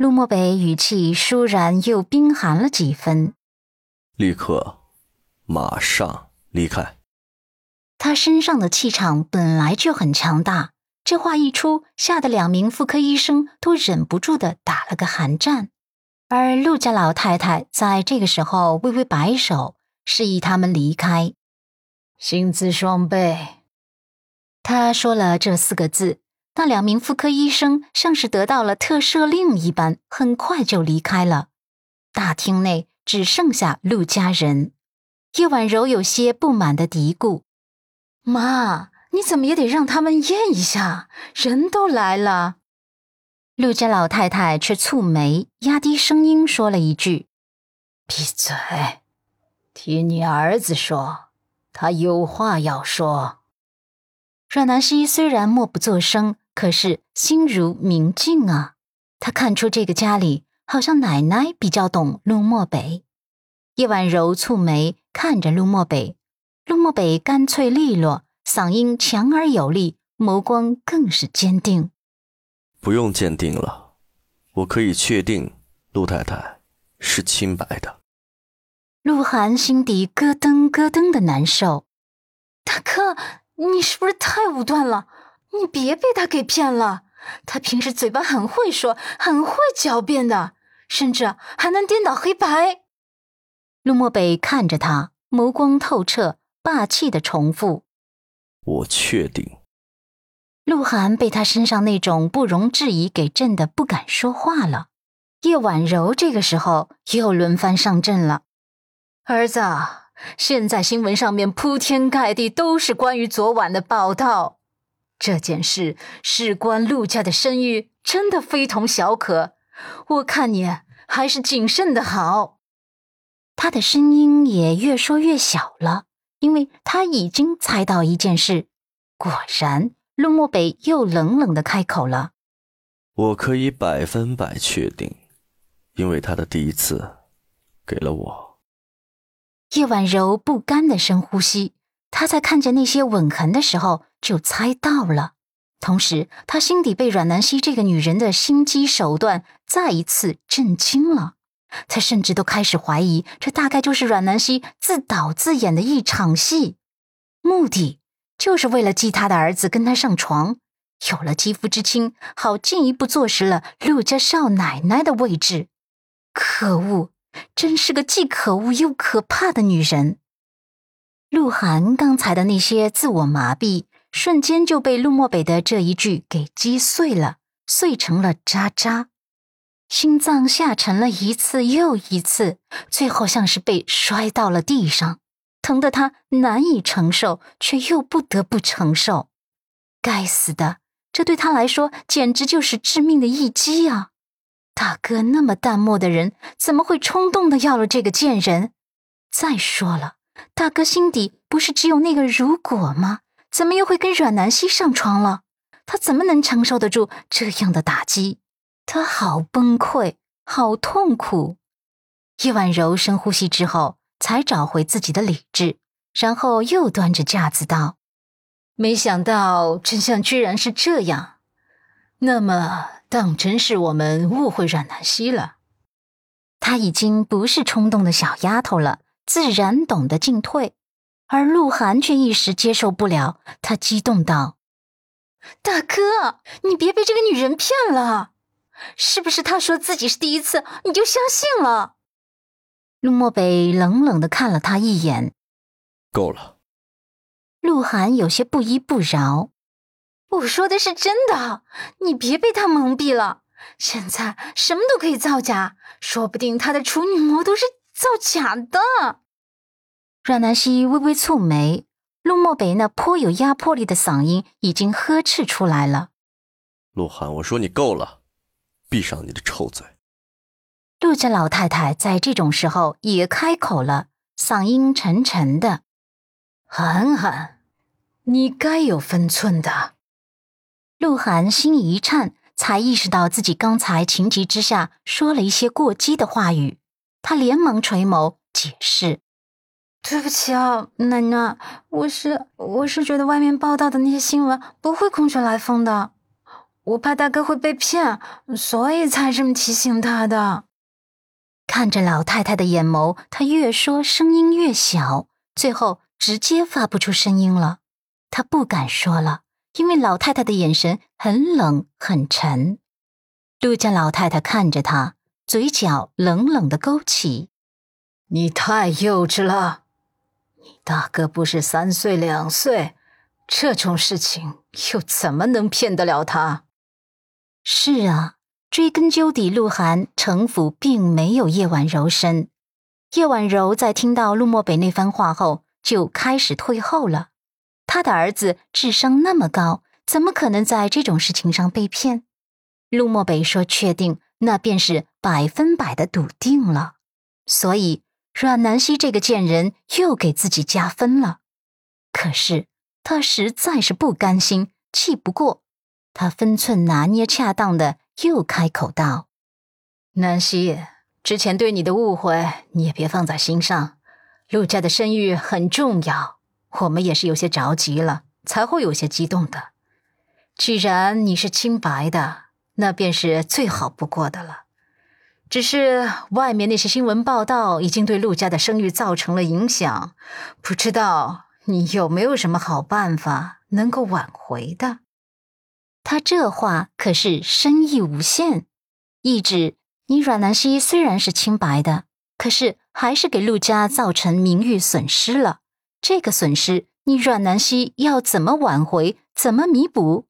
陆漠北语气倏然又冰寒了几分。立刻，马上离开。他身上的气场本来就很强大，这话一出，吓得两名妇科医生都忍不住的打了个寒战。而陆家老太太在这个时候微微摆手，示意他们离开。薪资双倍。他说了这四个字，那两名妇科医生像是得到了特赦令一般，很快就离开了。大厅内只剩下陆家人。叶婉柔有些不满的嘀咕。妈，你怎么也得让他们验一下，人都来了。陆家老太太却蹙眉，压低声音说了一句：“闭嘴，听你儿子说，他有话要说。”阮南希虽然默不作声，可是心如明镜啊。他看出这个家里好像奶奶比较懂陆漠北。叶婉柔蹙眉看着陆漠北。陆漠北干脆利落，嗓音强而有力，眸光更是坚定。不用鉴定了，我可以确定陆太太是清白的。鹿晗心底咯噔咯噔的难受。大哥，你是不是太武断了？你别被他给骗了。他平时嘴巴很会说，很会狡辩的，甚至还能颠倒黑白。陆漠北看着他，眸光透彻。霸气的重复：“我确定。”鹿晗被他身上那种不容置疑给震得不敢说话了。叶婉柔这个时候又轮番上阵了：“儿子，现在新闻上面铺天盖地都是关于昨晚的报道，这件事事关陆家的声誉，真的非同小可。我看你还是谨慎的好。”他的声音也越说越小了。因为他已经猜到一件事，果然，陆漠北又冷冷的开口了：“我可以百分百确定，因为他的第一次给了我。”叶婉柔不甘的深呼吸，她在看着那些吻痕的时候就猜到了，同时，他心底被阮南希这个女人的心机手段再一次震惊了。他甚至都开始怀疑，这大概就是阮南希自导自演的一场戏，目的就是为了激他的儿子跟他上床，有了肌肤之亲，好进一步坐实了陆家少奶奶的位置。可恶，真是个既可恶又可怕的女人。鹿晗刚才的那些自我麻痹，瞬间就被陆漠北的这一句给击碎了，碎成了渣渣。心脏下沉了一次又一次，最后像是被摔到了地上，疼得他难以承受，却又不得不承受。该死的，这对他来说简直就是致命的一击啊！大哥那么淡漠的人，怎么会冲动的要了这个贱人？再说了，大哥心底不是只有那个如果吗？怎么又会跟阮南希上床了？他怎么能承受得住这样的打击？他好崩溃，好痛苦。叶婉柔深呼吸之后，才找回自己的理智，然后又端着架子道：“没想到真相居然是这样，那么当真是我们误会阮南希了。她已经不是冲动的小丫头了，自然懂得进退。而鹿晗却一时接受不了，他激动道：‘大哥，你别被这个女人骗了。’”是不是她说自己是第一次，你就相信了？陆漠北冷冷的看了他一眼，够了。鹿晗有些不依不饶：“我说的是真的，你别被他蒙蔽了。现在什么都可以造假，说不定他的处女膜都是造假的。”阮南希微微蹙眉，陆漠北那颇有压迫力的嗓音已经呵斥出来了：“鹿晗，我说你够了。”闭上你的臭嘴！陆家老太太在这种时候也开口了，嗓音沉沉的：“涵涵，你该有分寸的。”鹿晗心一颤，才意识到自己刚才情急之下说了一些过激的话语，他连忙垂眸解释：“对不起啊，奶奶，我是我是觉得外面报道的那些新闻不会空穴来风的。”我怕大哥会被骗，所以才这么提醒他的。看着老太太的眼眸，她越说声音越小，最后直接发不出声音了。她不敢说了，因为老太太的眼神很冷很沉。陆家老太太看着他，嘴角冷冷的勾起：“你太幼稚了，大哥不是三岁两岁，这种事情又怎么能骗得了他？”是啊，追根究底，鹿晗城府并没有叶婉柔深。叶婉柔在听到陆漠北那番话后，就开始退后了。他的儿子智商那么高，怎么可能在这种事情上被骗？陆漠北说：“确定，那便是百分百的笃定了。”所以阮南希这个贱人又给自己加分了。可是他实在是不甘心，气不过。他分寸拿捏恰当的，又开口道：“南希，之前对你的误会，你也别放在心上。陆家的声誉很重要，我们也是有些着急了，才会有些激动的。既然你是清白的，那便是最好不过的了。只是外面那些新闻报道已经对陆家的声誉造成了影响，不知道你有没有什么好办法能够挽回的？”他这话可是深意无限，意指你阮南希虽然是清白的，可是还是给陆家造成名誉损失了。这个损失，你阮南希要怎么挽回，怎么弥补？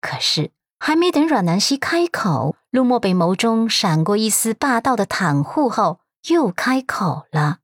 可是还没等阮南希开口，陆漠北眸中闪过一丝霸道的袒护后，又开口了。